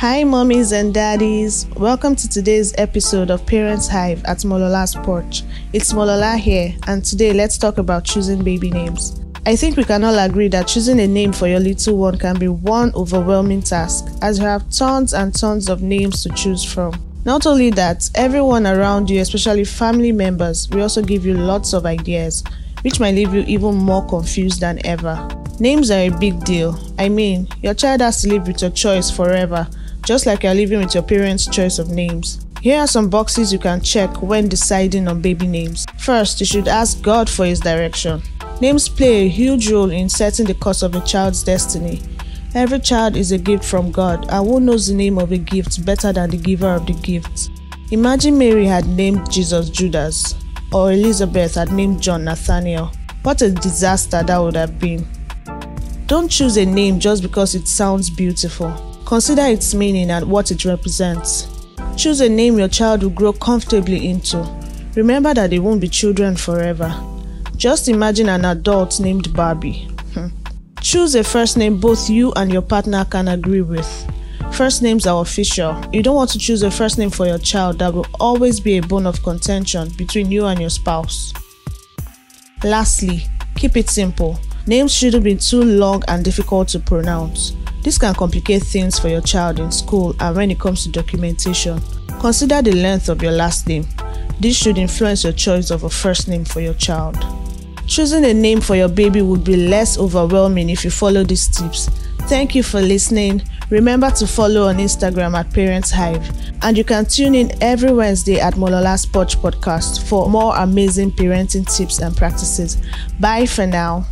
Hi, mommies and daddies. Welcome to today's episode of Parents Hive at Molola's Porch. It's Molola here, and today let's talk about choosing baby names. I think we can all agree that choosing a name for your little one can be one overwhelming task, as you have tons and tons of names to choose from. Not only that, everyone around you, especially family members, will also give you lots of ideas, which might leave you even more confused than ever. Names are a big deal. I mean, your child has to live with your choice forever just like you're living with your parents' choice of names. Here are some boxes you can check when deciding on baby names. First, you should ask God for His direction. Names play a huge role in setting the course of a child's destiny. Every child is a gift from God, and who knows the name of a gift better than the giver of the gift? Imagine Mary had named Jesus Judas, or Elizabeth had named John Nathaniel. What a disaster that would have been. Don't choose a name just because it sounds beautiful. Consider its meaning and what it represents. Choose a name your child will grow comfortably into. Remember that they won't be children forever. Just imagine an adult named Barbie. Hmm. Choose a first name both you and your partner can agree with. First names are official. You don't want to choose a first name for your child that will always be a bone of contention between you and your spouse. Lastly, keep it simple. Names shouldn't be too long and difficult to pronounce. This can complicate things for your child in school and when it comes to documentation. Consider the length of your last name. This should influence your choice of a first name for your child. Choosing a name for your baby would be less overwhelming if you follow these tips. Thank you for listening. Remember to follow on Instagram at Parents Hive, and you can tune in every Wednesday at Molola's Porch Podcast for more amazing parenting tips and practices. Bye for now.